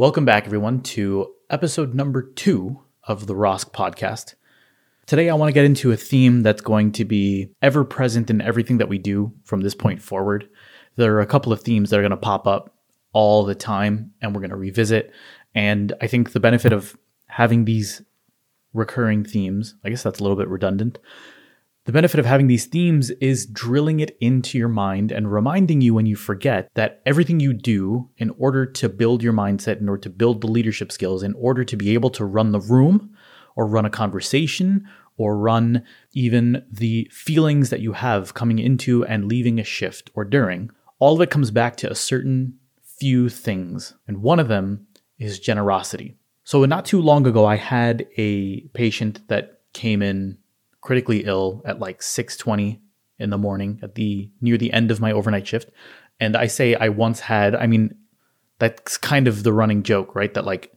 Welcome back, everyone, to episode number two of the Rosk podcast. Today, I want to get into a theme that's going to be ever present in everything that we do from this point forward. There are a couple of themes that are going to pop up all the time, and we're going to revisit. And I think the benefit of having these recurring themes, I guess that's a little bit redundant, the benefit of having these themes is drilling it into your mind and reminding you when you forget that everything you do in order to build your mindset, in order to build the leadership skills, in order to be able to run the room or run a conversation or run even the feelings that you have coming into and leaving a shift or during, all of it comes back to a certain few things. And one of them is generosity. So, not too long ago, I had a patient that came in critically ill at like 6:20 in the morning at the near the end of my overnight shift. And I say I once had, I mean, that's kind of the running joke, right? That like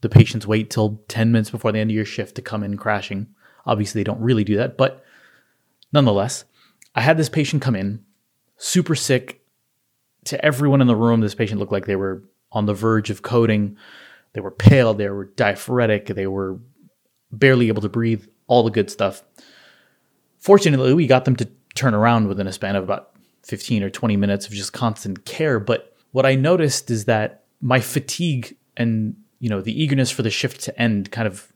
the patients wait till 10 minutes before the end of your shift to come in crashing. Obviously, they don't really do that, but nonetheless, I had this patient come in super sick. To everyone in the room, this patient looked like they were on the verge of coding. They were pale, they were diaphoretic, they were barely able to breathe, all the good stuff. Fortunately, we got them to turn around within a span of about 15 or 20 minutes of just constant care. But what I noticed is that my fatigue and you know the eagerness for the shift to end kind of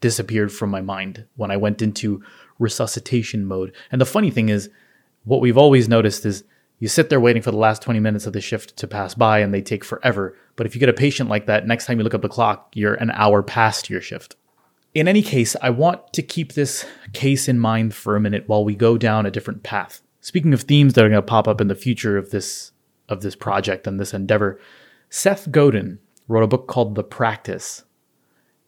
disappeared from my mind when I went into resuscitation mode. And the funny thing is, what we've always noticed is you sit there waiting for the last 20 minutes of the shift to pass by and they take forever. But if you get a patient like that, next time you look up the clock, you're an hour past your shift. In any case, I want to keep this case in mind for a minute while we go down a different path. Speaking of themes that are going to pop up in the future of this of this project and this endeavor, Seth Godin wrote a book called The Practice.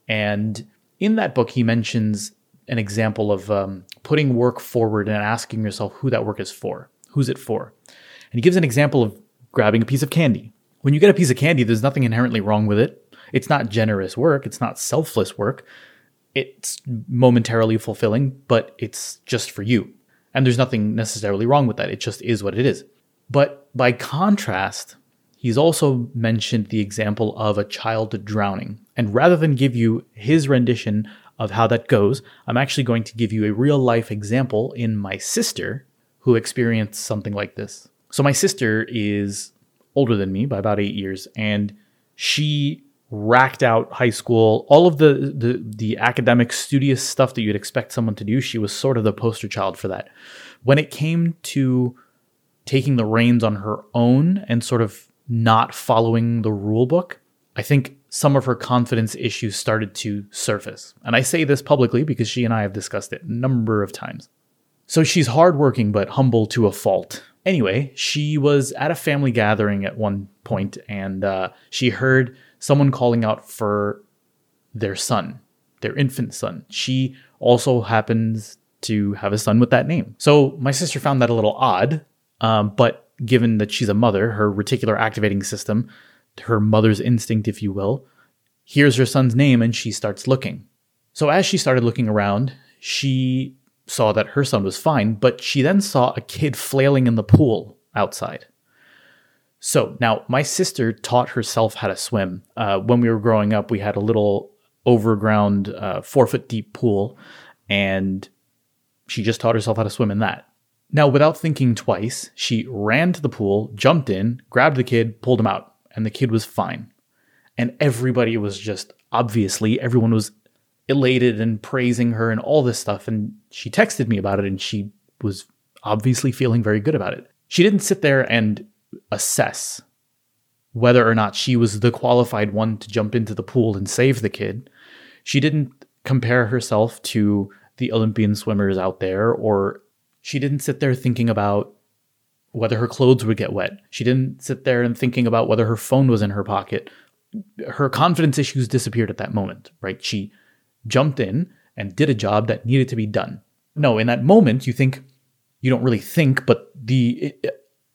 And in that book, he mentions an example of um, putting work forward and asking yourself who that work is for. Who's it for? And he gives an example of grabbing a piece of candy. When you get a piece of candy, there's nothing inherently wrong with it. It's not generous work, it's not selfless work it's momentarily fulfilling, but it's just for you. And there's nothing necessarily wrong with that. It just is what it is. But by contrast, he's also mentioned the example of a child drowning. And rather than give you his rendition of how that goes, I'm actually going to give you a real life example in my sister who experienced something like this. So, my sister is older than me by about eight years, and she racked out high school, all of the, the the academic studious stuff that you'd expect someone to do. She was sort of the poster child for that. When it came to taking the reins on her own and sort of not following the rule book, I think some of her confidence issues started to surface. And I say this publicly because she and I have discussed it a number of times. So she's hardworking but humble to a fault. Anyway, she was at a family gathering at one point and uh, she heard someone calling out for their son, their infant son. She also happens to have a son with that name. So my sister found that a little odd, um, but given that she's a mother, her reticular activating system, her mother's instinct, if you will, hears her son's name and she starts looking. So as she started looking around, she saw that her son was fine, but she then saw a kid flailing in the pool outside. So now my sister taught herself how to swim. Uh, when we were growing up, we had a little overground, uh, four foot deep pool, and she just taught herself how to swim in that. Now, without thinking twice, she ran to the pool, jumped in, grabbed the kid, pulled him out, and the kid was fine. And everybody was just obviously, everyone was elated and praising her and all this stuff. And she texted me about it, and she was obviously feeling very good about it. She didn't sit there and assess whether or not she was the qualified one to jump into the pool and save the kid. She didn't compare herself to the Olympian swimmers out there, or she didn't sit there thinking about whether her clothes would get wet. She didn't sit there and thinking about whether her phone was in her pocket. Her confidence issues disappeared at that moment, right? She jumped in and did a job that needed to be done. No, in that moment, you think, you don't really think, but the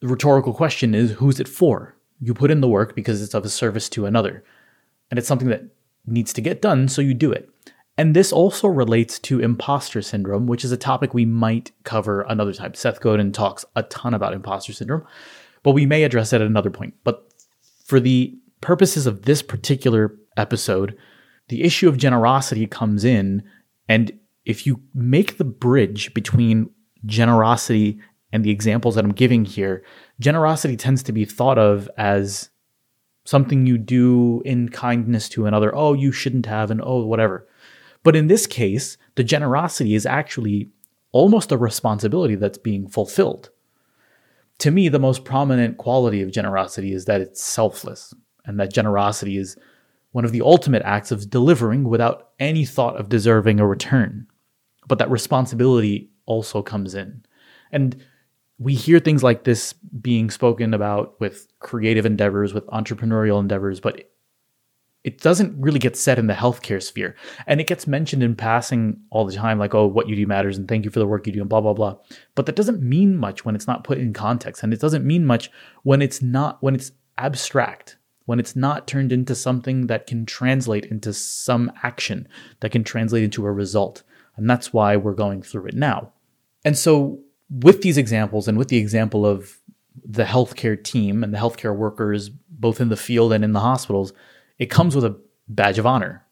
the rhetorical question is who's it for? You put in the work because it's of a service to another. And it's something that needs to get done, so you do it. And this also relates to imposter syndrome, which is a topic we might cover another time. Seth Godin talks a ton about imposter syndrome, but we may address it at another point. But for the purposes of this particular episode, the issue of generosity comes in. And if you make the bridge between generosity and the examples that I'm giving here, generosity tends to be thought of as something you do in kindness to another. Oh, you shouldn't have, and oh, whatever. But in this case, the generosity is actually almost a responsibility that's being fulfilled. To me, the most prominent quality of generosity is that it's selfless, and that generosity is one of the ultimate acts of delivering without any thought of deserving a return. But that responsibility also comes in. And we hear things like this being spoken about with creative endeavors, with entrepreneurial endeavors, but it doesn't really get said in the healthcare sphere. And it gets mentioned in passing all the time, like, oh, what you do matters and thank you for the work you do and blah, blah, blah. But that doesn't mean much when it's not put in context. And it doesn't mean much when it's not, when it's abstract, when it's not turned into something that can translate into some action, that can translate into a result. And that's why we're going through it now. And so with these examples and with the example of the healthcare team and the healthcare workers, both in the field and in the hospitals, it comes with a badge of honor,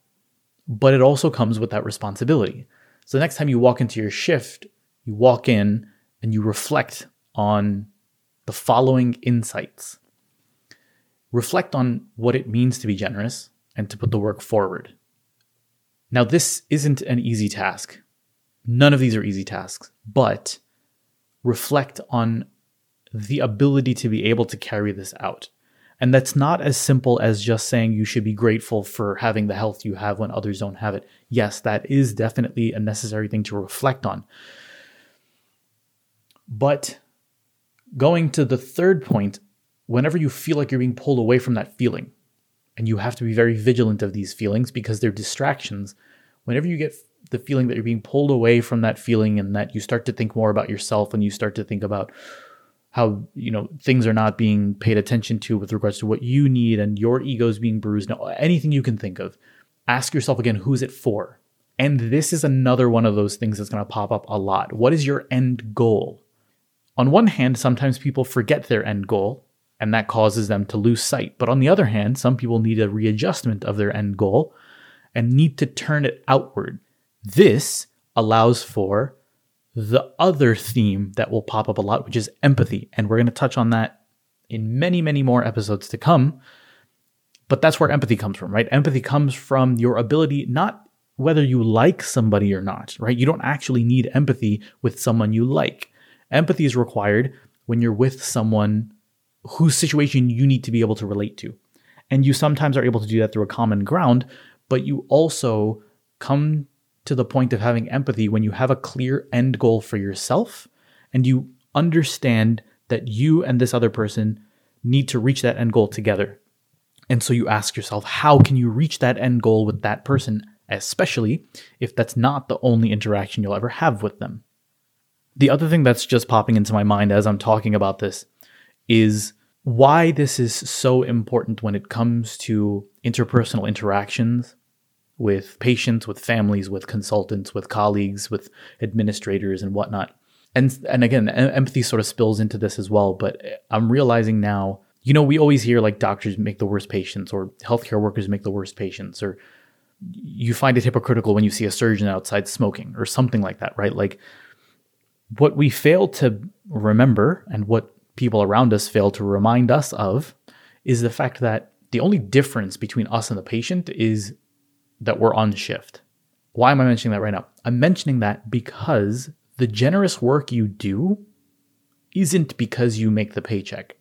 but it also comes with that responsibility. So the next time you walk into your shift, you walk in and you reflect on the following insights. Reflect on what it means to be generous and to put the work forward. Now, this isn't an easy task. None of these are easy tasks, but reflect on the ability to be able to carry this out. And that's not as simple as just saying you should be grateful for having the health you have when others don't have it. Yes, that is definitely a necessary thing to reflect on. But going to the third point, whenever you feel like you're being pulled away from that feeling, and you have to be very vigilant of these feelings because they're distractions, whenever you get the feeling that you're being pulled away from that feeling and that you start to think more about yourself and you start to think about how you know things are not being paid attention to with regards to what you need and your ego is being bruised and anything you can think of ask yourself again who's it for? And this is another one of those things that's going to pop up a lot. What is your end goal? On one hand sometimes people forget their end goal and that causes them to lose sight. But on the other hand some people need a readjustment of their end goal and need to turn it outward this allows for the other theme that will pop up a lot, which is empathy. And we're going to touch on that in many, many more episodes to come. But that's where empathy comes from, right? Empathy comes from your ability, not whether you like somebody or not, right? You don't actually need empathy with someone you like. Empathy is required when you're with someone whose situation you need to be able to relate to. And you sometimes are able to do that through a common ground, but you also come to the point of having empathy when you have a clear end goal for yourself and you understand that you and this other person need to reach that end goal together. And so you ask yourself, how can you reach that end goal with that person, especially if that's not the only interaction you'll ever have with them? The other thing that's just popping into my mind as I'm talking about this is why this is so important when it comes to interpersonal interactions with patients, with families, with consultants, with colleagues, with administrators, and whatnot. And and again, empathy sort of spills into this as well. But I'm realizing now, you know, we always hear like doctors make the worst patients, or healthcare workers make the worst patients, or you find it hypocritical when you see a surgeon outside smoking, or something like that, right? Like what we fail to remember, and what people around us fail to remind us of, is the fact that the only difference between us and the patient is that we're on shift. Why am I mentioning that right now? I'm mentioning that because the generous work you do isn't because you make the paycheck.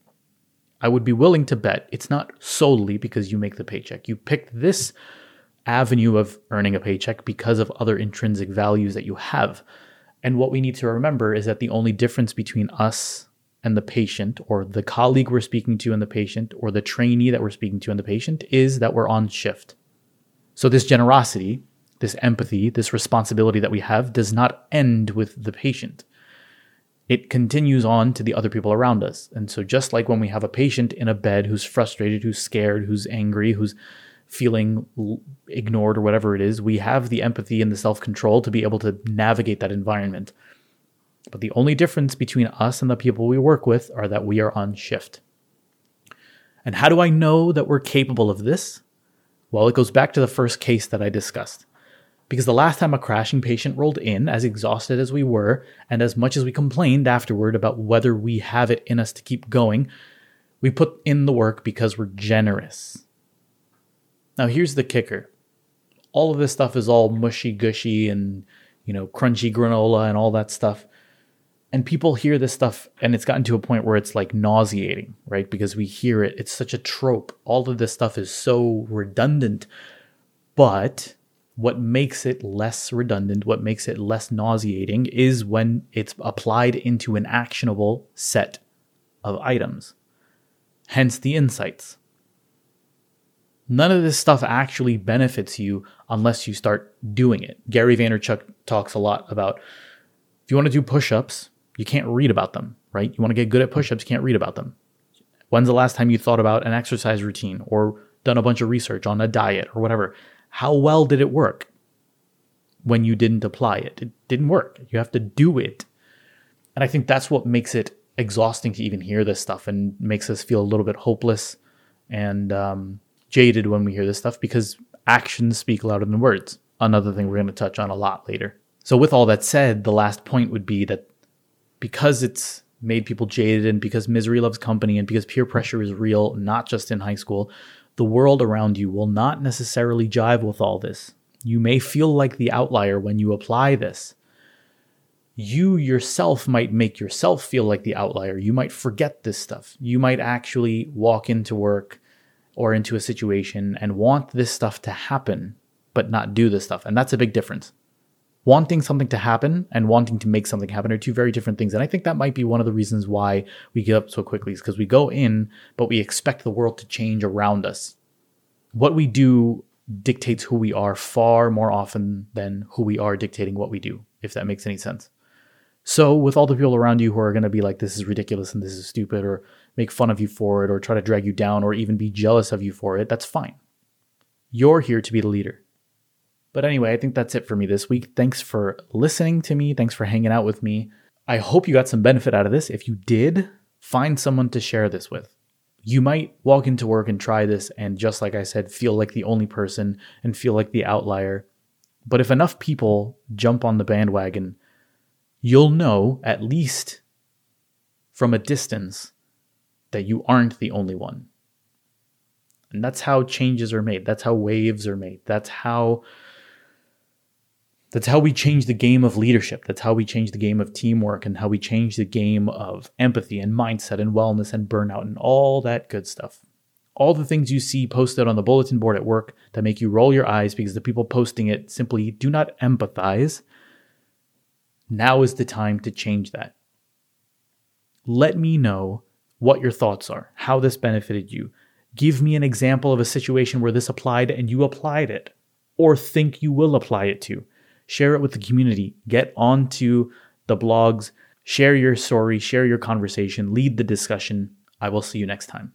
I would be willing to bet it's not solely because you make the paycheck. You picked this avenue of earning a paycheck because of other intrinsic values that you have. And what we need to remember is that the only difference between us and the patient, or the colleague we're speaking to and the patient, or the trainee that we're speaking to and the patient, is that we're on shift. So, this generosity, this empathy, this responsibility that we have does not end with the patient. It continues on to the other people around us. And so, just like when we have a patient in a bed who's frustrated, who's scared, who's angry, who's feeling ignored or whatever it is, we have the empathy and the self control to be able to navigate that environment. But the only difference between us and the people we work with are that we are on shift. And how do I know that we're capable of this? Well, it goes back to the first case that I discussed. Because the last time a crashing patient rolled in, as exhausted as we were, and as much as we complained afterward about whether we have it in us to keep going, we put in the work because we're generous. Now, here's the kicker all of this stuff is all mushy gushy and, you know, crunchy granola and all that stuff and people hear this stuff and it's gotten to a point where it's like nauseating right? Because we hear it. It's such a trope. All of this stuff is so redundant. But what makes it less redundant what makes it less nauseating is when it's applied into an actionable set of items. Hence the insights. None of this stuff actually benefits you unless you start doing it. Gary Vaynerchuk talks a lot about if you want to do push-ups you can't read about them, right? You want to get good at push ups, you can't read about them. When's the last time you thought about an exercise routine or done a bunch of research on a diet or whatever? How well did it work when you didn't apply it? It didn't work. You have to do it. And I think that's what makes it exhausting to even hear this stuff and makes us feel a little bit hopeless and um, jaded when we hear this stuff because actions speak louder than words. Another thing we're going to touch on a lot later. So, with all that said, the last point would be that because it's made people jaded and because misery loves company and because peer pressure is real, not just in high school, the world around you will not necessarily jive with all this. You may feel like the outlier when you apply this. You yourself might make yourself feel like the outlier. You might forget this stuff. You might actually walk into work or into a situation and want this stuff to happen, but not do this stuff. And that's a big difference wanting something to happen and wanting to make something happen are two very different things. And I think that might be one of the reasons why we give up so quickly is because we go in, but we expect the world to change around us. What we do dictates who we are far more often than who we are dictating what we do, if that makes any sense. So, with all the people around you who are going to be like, this is ridiculous and this is stupid, or make fun of you for it, or try to drag you down, or even be jealous of you for it, that's fine. You're here to be the leader. But anyway, I think that's it for me this week. Thanks for listening to me. Thanks for hanging out with me. I hope you got some benefit out of this. If you did, find someone to share this with. You might walk into work and try this and just like I said, feel like the only person and feel like the outlier. But if enough people jump on the bandwagon, you'll know at least from a distance that you aren't the only one. And that's how changes are made. That's how waves are made. That's how that's how we change the game of leadership. That's how we change the game of teamwork and how we change the game of empathy and mindset and wellness and burnout and all that good stuff. All the things you see posted on the bulletin board at work that make you roll your eyes because the people posting it simply do not empathize. Now is the time to change that. Let me know what your thoughts are, how this benefited you. Give me an example of a situation where this applied and you applied it, or think you will apply it to share it with the community, get onto the blogs, share your story, share your conversation, lead the discussion. I will see you next time.